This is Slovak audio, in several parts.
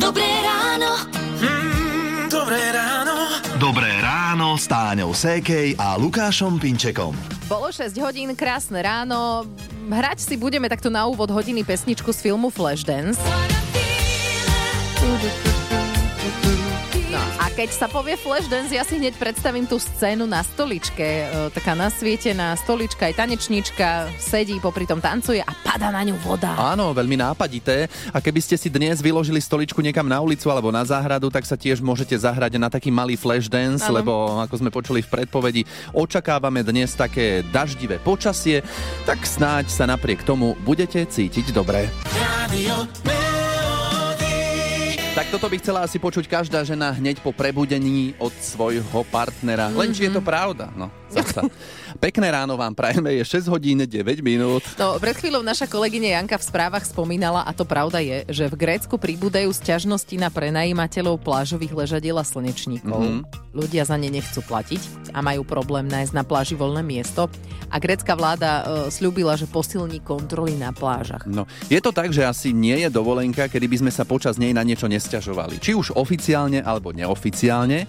Dobré ráno. Mm, dobré ráno. Dobré ráno s Táňou Sékej a Lukášom Pinčekom. Bolo 6 hodín, krásne ráno. Hrať si budeme takto na úvod hodiny pesničku z filmu Flashdance. No a keď sa povie Flashdance, ja si hneď predstavím tú scénu na stoličke. E, taká nasvietená stolička, aj tanečníčka sedí, popri tom tancuje a pada na ňu voda. Áno, veľmi nápadité. A keby ste si dnes vyložili stoličku niekam na ulicu alebo na záhradu, tak sa tiež môžete zahrať na taký malý flash dance, Áno. lebo ako sme počuli v predpovedi, očakávame dnes také daždivé počasie, tak snáď sa napriek tomu budete cítiť dobre. Radio toto by chcela asi počuť každá žena hneď po prebudení od svojho partnera. Len či je to pravda? No, zasa. Pekné ráno vám prajeme, je 6 hodín 9 minút. No, pred chvíľou naša kolegyne Janka v správach spomínala, a to pravda je, že v Grécku pribúdajú sťažnosti na prenajímateľov plážových ležadiel a slnečníkov. Mhm. Ľudia za ne nechcú platiť a majú problém nájsť na pláži voľné miesto. A grécka vláda e, slúbila, že posilní kontroly na plážach. No, je to tak, že asi nie je dovolenka, kedy by sme sa počas nej na niečo nesťažovali. Či už oficiálne alebo neoficiálne.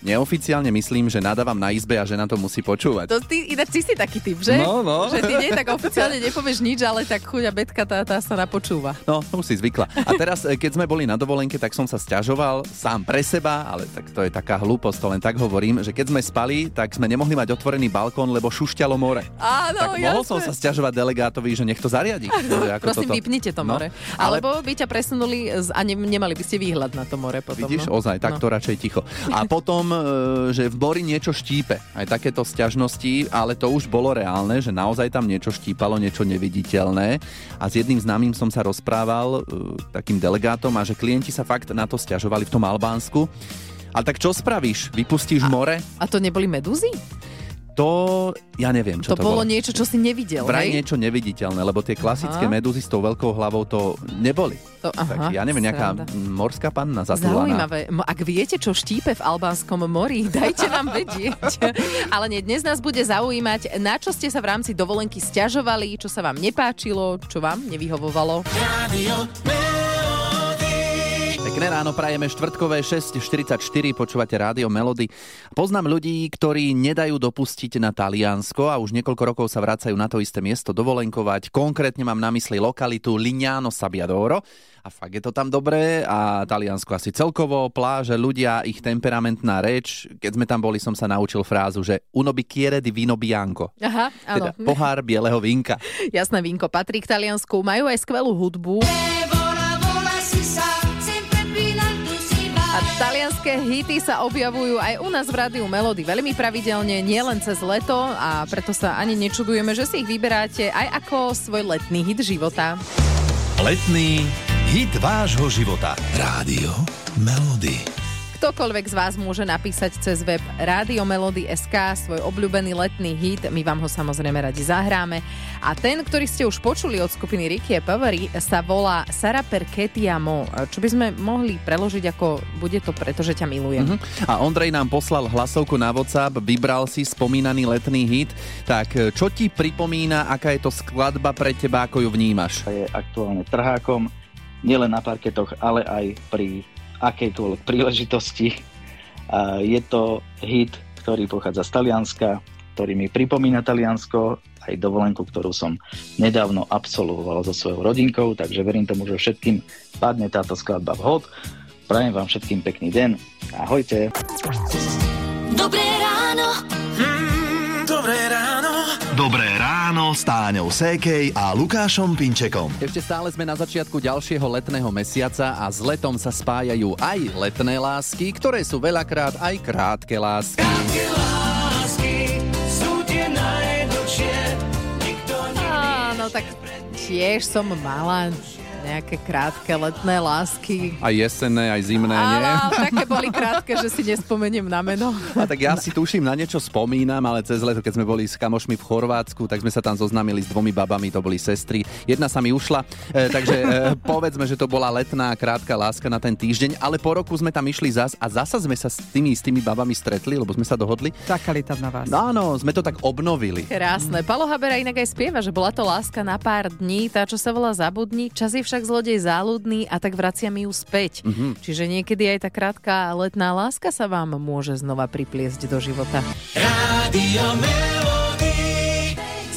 Neoficiálne myslím, že nadávam na izbe a že na to musí počúvať. To ty, ináč ty si taký typ, že? No, no. Že ty nie tak oficiálne nepovieš nič, ale tak chuďa betka tá, tá sa napočúva. No, už si zvykla. A teraz, e, keď sme boli na dovolenke, tak som sa sťažoval sám pre seba, ale tak to je taká hlúposť, to len tak hovorím, že keď sme spali, tak sme nemohli mať otvorený balkón, lebo šušťalo more. Áno, tak mohol jasné. som sa sťažovať delegátovi, že nech to zariadi. Ako Prosím, toto. vypnite to No, more. ale- Alebo by ťa presunuli z, a ne, nemali by ste výhľad na to more potom. Vidíš, no. ozaj, tak No. to radšej ticho. A potom, e, že v mori niečo štípe. Aj takéto sťažnosti, ale to už bolo reálne, že naozaj tam niečo štípalo, niečo neviditeľné. A s jedným známym som sa rozprával, e, takým delegátom, a že klienti sa fakt na to sťažovali v tom Albánsku. Ale tak čo spravíš? Vypustíš more? A to neboli medúzy? To ja neviem, čo to, to, bolo bolo. niečo, čo si nevidel, Vraj hej? niečo neviditeľné, lebo tie klasické Aha. medúzy s tou veľkou hlavou to neboli. To, tak ja neviem, nejaká sranda. morská panna zatúlaná. Zaujímavé. Ak viete, čo štípe v albánskom mori, dajte nám vedieť. Ale nie, dnes nás bude zaujímať, na čo ste sa v rámci dovolenky stiažovali, čo sa vám nepáčilo, čo vám nevyhovovalo. Pekné ráno prajeme štvrtkové 6.44, počúvate rádio Melody. Poznám ľudí, ktorí nedajú dopustiť na Taliansko a už niekoľko rokov sa vracajú na to isté miesto dovolenkovať. Konkrétne mám na mysli lokalitu Lignano Sabbiadoro. A fakt je to tam dobré a Taliansko asi celkovo, pláže, ľudia, ich temperamentná reč. Keď sme tam boli, som sa naučil frázu, že uno bicchiere di vino bianco. Aha, áno. Teda pohár bieleho vínka. Jasné vínko patrí k Taliansku. Majú aj skvelú hudbu. Talianské hity sa objavujú aj u nás v rádiu Melody veľmi pravidelne, nielen cez leto a preto sa ani nečudujeme, že si ich vyberáte aj ako svoj letný hit života. Letný hit vášho života. Rádio Melody. Ktokoľvek z vás môže napísať cez web Rádio Melody SK svoj obľúbený letný hit, my vám ho samozrejme radi zahráme. A ten, ktorý ste už počuli od skupiny Ricky a Powery, sa volá Sara perché ti amo, čo by sme mohli preložiť ako bude to preto, že ťa milujem. Mhm. A Ondrej nám poslal hlasovku na WhatsApp, vybral si spomínaný letný hit. Tak e, čo ti pripomína, aká je to skladba pre teba, ako ju vnímaš? je aktuálne trhákom, nielen na parketoch, ale aj pri akejkoľvek príležitosti. Je to hit, ktorý pochádza z Talianska, ktorý mi pripomína Taliansko, aj dovolenku, ktorú som nedávno absolvoval so svojou rodinkou, takže verím tomu, že všetkým padne táto skladba vhod. Prajem vám všetkým pekný deň. Ahojte. Dobré s Táňou Sékej a Lukášom Pinčekom. Ešte stále sme na začiatku ďalšieho letného mesiaca a s letom sa spájajú aj letné lásky, ktoré sú veľakrát aj krátke lásky. Áno, tak tiež som mala nejaké krátke letné lásky. Aj jesenné, aj zimné, nie? Ale také boli krátke, že si nespomeniem na meno. A tak ja si tuším, na niečo spomínam, ale cez leto, keď sme boli s kamošmi v Chorvátsku, tak sme sa tam zoznámili s dvomi babami, to boli sestry. Jedna sa mi ušla, e, takže e, povedzme, že to bola letná krátka láska na ten týždeň, ale po roku sme tam išli zas a zasa sme sa s tými, s tými babami stretli, lebo sme sa dohodli. Čakali tam na vás. No áno, sme to tak obnovili. Krásne. Palo Habera inak aj spieva, že bola to láska na pár dní, tá, čo sa volá Zabudni. Čas je však však zlodej záľudný a tak vracia mi ju späť. Mhm. Čiže niekedy aj tá krátka letná láska sa vám môže znova pripliesť do života. Rádio.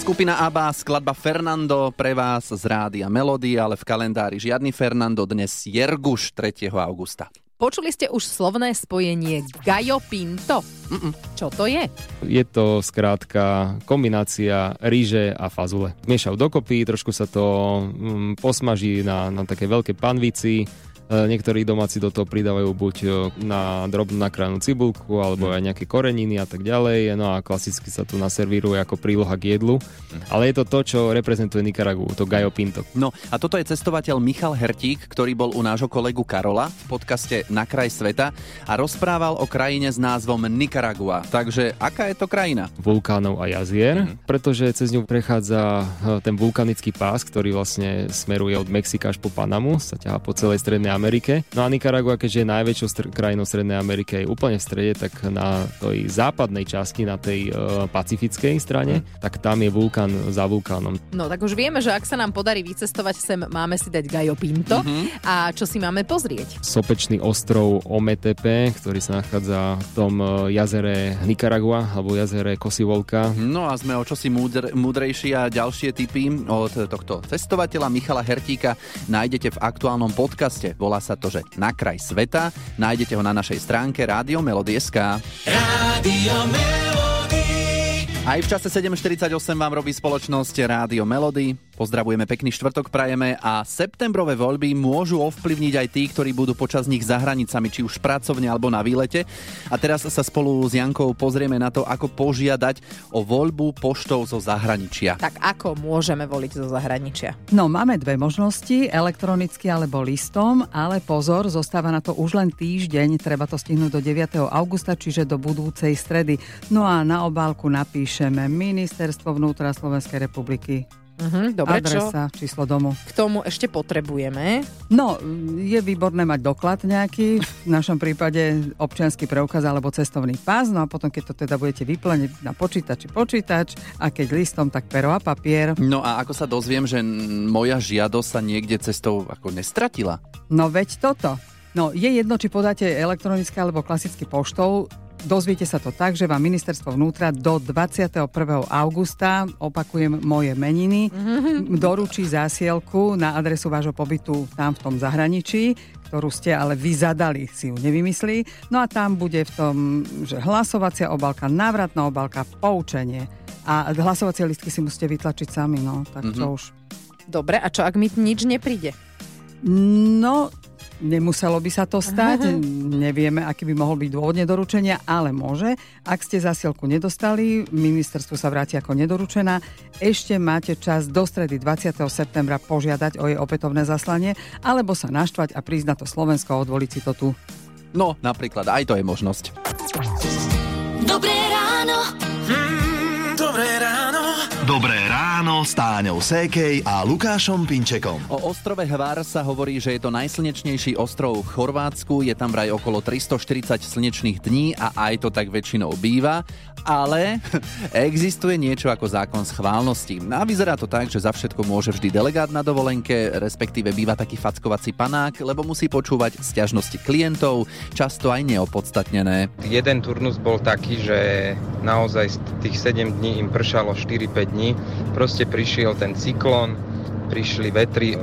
Skupina ABBA, skladba Fernando pre vás z Rádia Melody, ale v kalendári žiadny Fernando, dnes Jerguš 3. augusta. Počuli ste už slovné spojenie Gajo Pinto? Mm-mm. Čo to je? Je to skrátka kombinácia ríže a fazule. Miešajú dokopy, trošku sa to mm, posmaží na, na také veľké panvici. E, Niektorí domáci do toho pridávajú buď e, na drobnú nakrájanú cibulku, alebo aj nejaké koreniny a tak ďalej. No a klasicky sa tu naservíruje ako príloha k jedlu. Ale je to to, čo reprezentuje Nikaragu, to Gajo Pinto. No a toto je cestovateľ Michal Hertík, ktorý bol u nášho kolegu Karola v podcaste Na kraj sveta a rozprával o krajine s názvom Nikaragua. Takže aká je to krajina? vulkánov a jazier, pretože cez ňu prechádza e, ten vulkanický pás, ktorý vlastne smeruje od Mexika až po Panamu, sa ťahá po celej Strednej Amerike. No a Nicaragua, keďže je najväčšou str- krajinou Strednej Ameriky, je úplne v strede, tak na tej západnej časti, na tej e, pacifickej strane, tak tam je vulkán za vulkánom. No tak už vieme, že ak sa nám podarí vycestovať sem, máme si dať Gajo Pinto. A čo si máme pozrieť? Sopečný ostrov Ometepe, ktorý sa nachádza v tom e, jazere Nicaragua, alebo jazere Kosivolka. No a sme o čosi múdr- múdrejší a ďalšie tipy od tohto cestovateľa Michala Hertíka nájdete v aktuálnom podcaste. Volá sa to, že Na kraj sveta. Nájdete ho na našej stránke Rádio Melody.sk. Rádio Melody. Aj v čase 7.48 vám robí spoločnosť Rádio Melody. Pozdravujeme, pekný štvrtok prajeme a septembrové voľby môžu ovplyvniť aj tí, ktorí budú počas nich za hranicami, či už pracovne alebo na výlete. A teraz sa spolu s Jankou pozrieme na to, ako požiadať o voľbu poštou zo zahraničia. Tak ako môžeme voliť zo zahraničia? No, máme dve možnosti, elektronicky alebo listom, ale pozor, zostáva na to už len týždeň, treba to stihnúť do 9. augusta, čiže do budúcej stredy. No a na obálku napíšeme Ministerstvo vnútra Slovenskej republiky. Mhm, dobre, čo Adresa, číslo domu. k tomu ešte potrebujeme? No, je výborné mať doklad nejaký, v našom prípade občianský preukaz alebo cestovný pás, no a potom, keď to teda budete vyplniť na počítači počítač a keď listom, tak pero a papier. No a ako sa dozviem, že moja žiadosť sa niekde cestou ako nestratila? No veď toto. No je jedno, či podáte elektronické alebo klasicky poštou. Dozviete sa to tak, že vám ministerstvo vnútra do 21. augusta, opakujem moje meniny, doručí zásielku na adresu vášho pobytu tam v tom zahraničí, ktorú ste ale vy zadali, si ju nevymyslí. No a tam bude v tom, že hlasovacia obálka, návratná obálka, poučenie. A hlasovacie listky si musíte vytlačiť sami, no. Tak čo už Dobre, a čo ak mi nič nepríde? No, nemuselo by sa to stať. Nevieme, aký by mohol byť dôvod nedoručenia, ale môže. Ak ste zasielku nedostali, ministerstvu sa vráti ako nedoručená. Ešte máte čas do stredy 20. septembra požiadať o jej opätovné zaslanie, alebo sa naštvať a prísť na to Slovensko a odvoliť si to tu. No, napríklad, aj to je možnosť. Dobré ráno. Mm, dobré ráno. Dobré ráno s Táňou Sékej a Lukášom Pinčekom. O ostrove Hvar sa hovorí, že je to najslnečnejší ostrov v Chorvátsku. Je tam vraj okolo 340 slnečných dní a aj to tak väčšinou býva. Ale existuje niečo ako zákon schválnosti. A vyzerá to tak, že za všetko môže vždy delegát na dovolenke, respektíve býva taký fackovací panák, lebo musí počúvať sťažnosti klientov, často aj neopodstatnené. Jeden turnus bol taký, že naozaj z tých 7 dní im pršalo 4-5 dní. Proste prišiel ten cyklón, prišli vetry, e,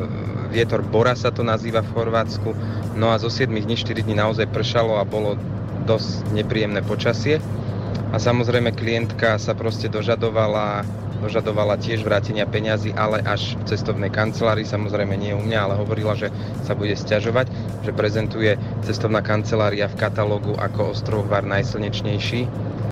vietor Bora sa to nazýva v Chorvátsku. No a zo 7 dní 4 dní naozaj pršalo a bolo dosť nepríjemné počasie. A samozrejme klientka sa proste dožadovala dožadovala tiež vrátenia peňazí, ale až v cestovnej kancelárii, samozrejme nie u mňa, ale hovorila, že sa bude stiažovať, že prezentuje cestovná kancelária v katalógu ako ostrov Hvar najslnečnejší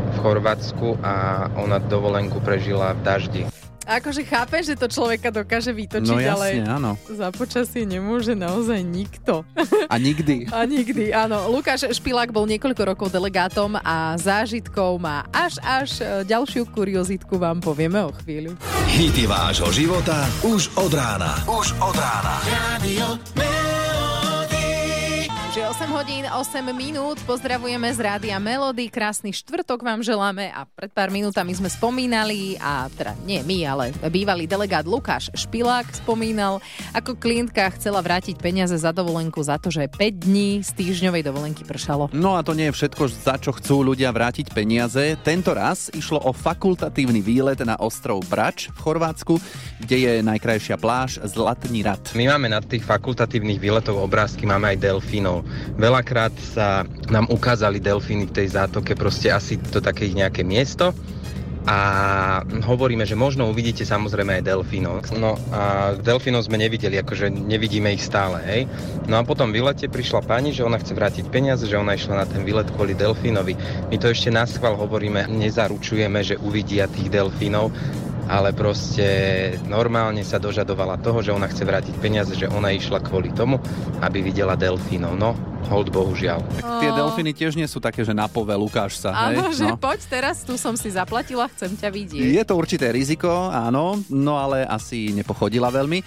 v Chorvátsku a ona dovolenku prežila v daždi. Akože chápem, že to človeka dokáže vytočiť, No ale jasne, áno. za počasie nemôže naozaj nikto. A nikdy. A nikdy, áno. Lukáš Špilák bol niekoľko rokov delegátom a zážitkov má až až e, ďalšiu kuriozitku vám povieme o chvíľu. Hity vášho života už od rána. Už od rána. Takže 8 hodín, 8 minút, pozdravujeme z Rádia Melody, krásny štvrtok vám želáme a pred pár minútami sme spomínali, a teda nie my, ale bývalý delegát Lukáš Špilák spomínal, ako klientka chcela vrátiť peniaze za dovolenku za to, že 5 dní z týždňovej dovolenky pršalo. No a to nie je všetko, za čo chcú ľudia vrátiť peniaze. Tento raz išlo o fakultatívny výlet na ostrov Brač v Chorvátsku, kde je najkrajšia pláž Zlatný rad. My máme na tých fakultatívnych výletov obrázky, máme aj delfínov. Veľakrát sa nám ukázali delfíny v tej zátoke, proste asi to také ich nejaké miesto a hovoríme, že možno uvidíte samozrejme aj delfínov. No a delfínov sme nevideli, akože nevidíme ich stále, hej. No a potom v výlete prišla pani, že ona chce vrátiť peniaze, že ona išla na ten výlet kvôli delfínovi. My to ešte na schvál hovoríme, nezaručujeme, že uvidia tých delfínov, ale proste normálne sa dožadovala toho, že ona chce vrátiť peniaze, že ona išla kvôli tomu, aby videla delfínov. No, hold bohužiaľ. Tak tie delfíny tiež nie sú také, že na povel, ukáž sa. Áno, hej? že no. poď teraz, tu som si zaplatila, chcem ťa vidieť. Je to určité riziko, áno, no ale asi nepochodila veľmi. E,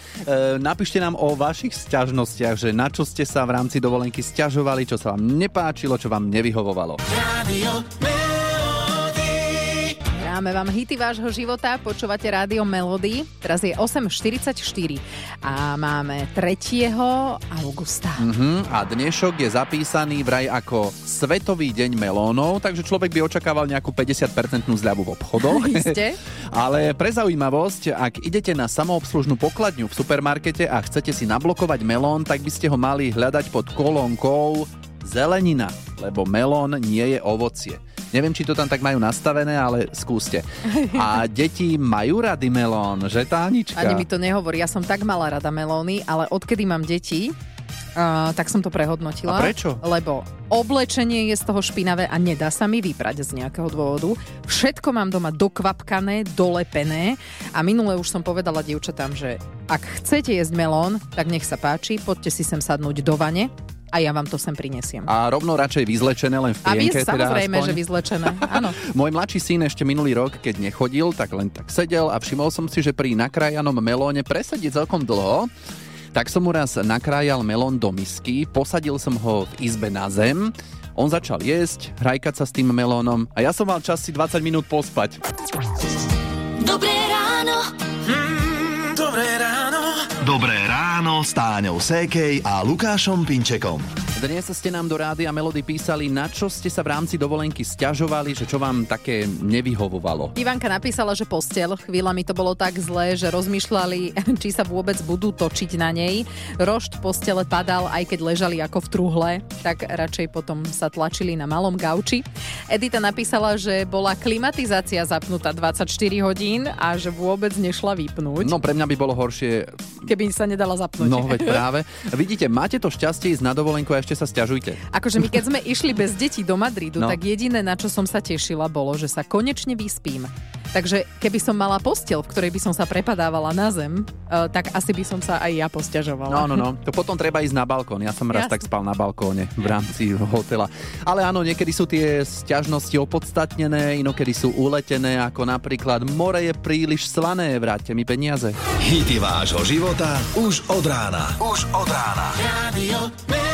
napíšte nám o vašich sťažnostiach, že na čo ste sa v rámci dovolenky sťažovali, čo sa vám nepáčilo, čo vám nevyhovovalo. Melody. Hráme vám hity vášho života, počúvate rádio Melody. Teraz je 8.44 a máme 3. augusta. Mhm, a dnešok je zapísaný vraj ako Svetový deň melónov, takže človek by očakával nejakú 50% zľavu v obchodoch. Ale pre zaujímavosť, ak idete na samoobslužnú pokladňu v supermarkete a chcete si nablokovať melón, tak by ste ho mali hľadať pod kolónkou zelenina, lebo melón nie je ovocie. Neviem, či to tam tak majú nastavené, ale skúste. A deti majú rady melón, že Tánička? Ani mi to nehovorí, ja som tak mala rada melóny, ale odkedy mám deti, uh, tak som to prehodnotila. A prečo? Lebo oblečenie je z toho špinavé a nedá sa mi vyprať z nejakého dôvodu. Všetko mám doma dokvapkané, dolepené a minule už som povedala dievčatám, že ak chcete jesť melón, tak nech sa páči, poďte si sem sadnúť do vane a ja vám to sem prinesiem. A rovno radšej vyzlečené len v A vy teda samozrejme, aspoň. že vyzlečené. Áno. Môj mladší syn ešte minulý rok, keď nechodil, tak len tak sedel a všimol som si, že pri nakrájanom melóne presedí celkom dlho. Tak som mu raz nakrájal melón do misky, posadil som ho v izbe na zem, on začal jesť, hrajkať sa s tým melónom a ja som mal čas si 20 minút pospať. Dobré ráno. Mm, s Táňou Sékej a Lukášom Pinčekom. Dnes ste nám do Rádia Melody písali, na čo ste sa v rámci dovolenky stiažovali, že čo vám také nevyhovovalo. Ivanka napísala, že postel. Chvíľami to bolo tak zlé, že rozmýšľali, či sa vôbec budú točiť na nej. Rošt postele padal, aj keď ležali ako v truhle, tak radšej potom sa tlačili na malom gauči. Edita napísala, že bola klimatizácia zapnutá 24 hodín a že vôbec nešla vypnúť, No pre mňa by bolo horšie, keby sa nedala zapnúť. no veď práve. Vidíte, máte to šťastie ísť na dovolenku a ešte sa stiažujte. Akože my keď sme išli bez detí do Madridu, No. tak jediné, na čo som sa tešila, bolo, že sa konečne vyspím. Takže keby som mala postel, v ktorej by som sa prepadávala na zem, uh, tak asi by som sa aj ja posťažovala. No, no, no. To potom treba ísť na balkón. Ja som raz Jasne. tak spal na balkóne v rámci hotela. Ale áno, niekedy sú tie sťažnosti opodstatnené, inokedy sú uletené, ako napríklad more je príliš slané, vráťte mi peniaze. Hity vášho života už od rána. Už od rána. Melody.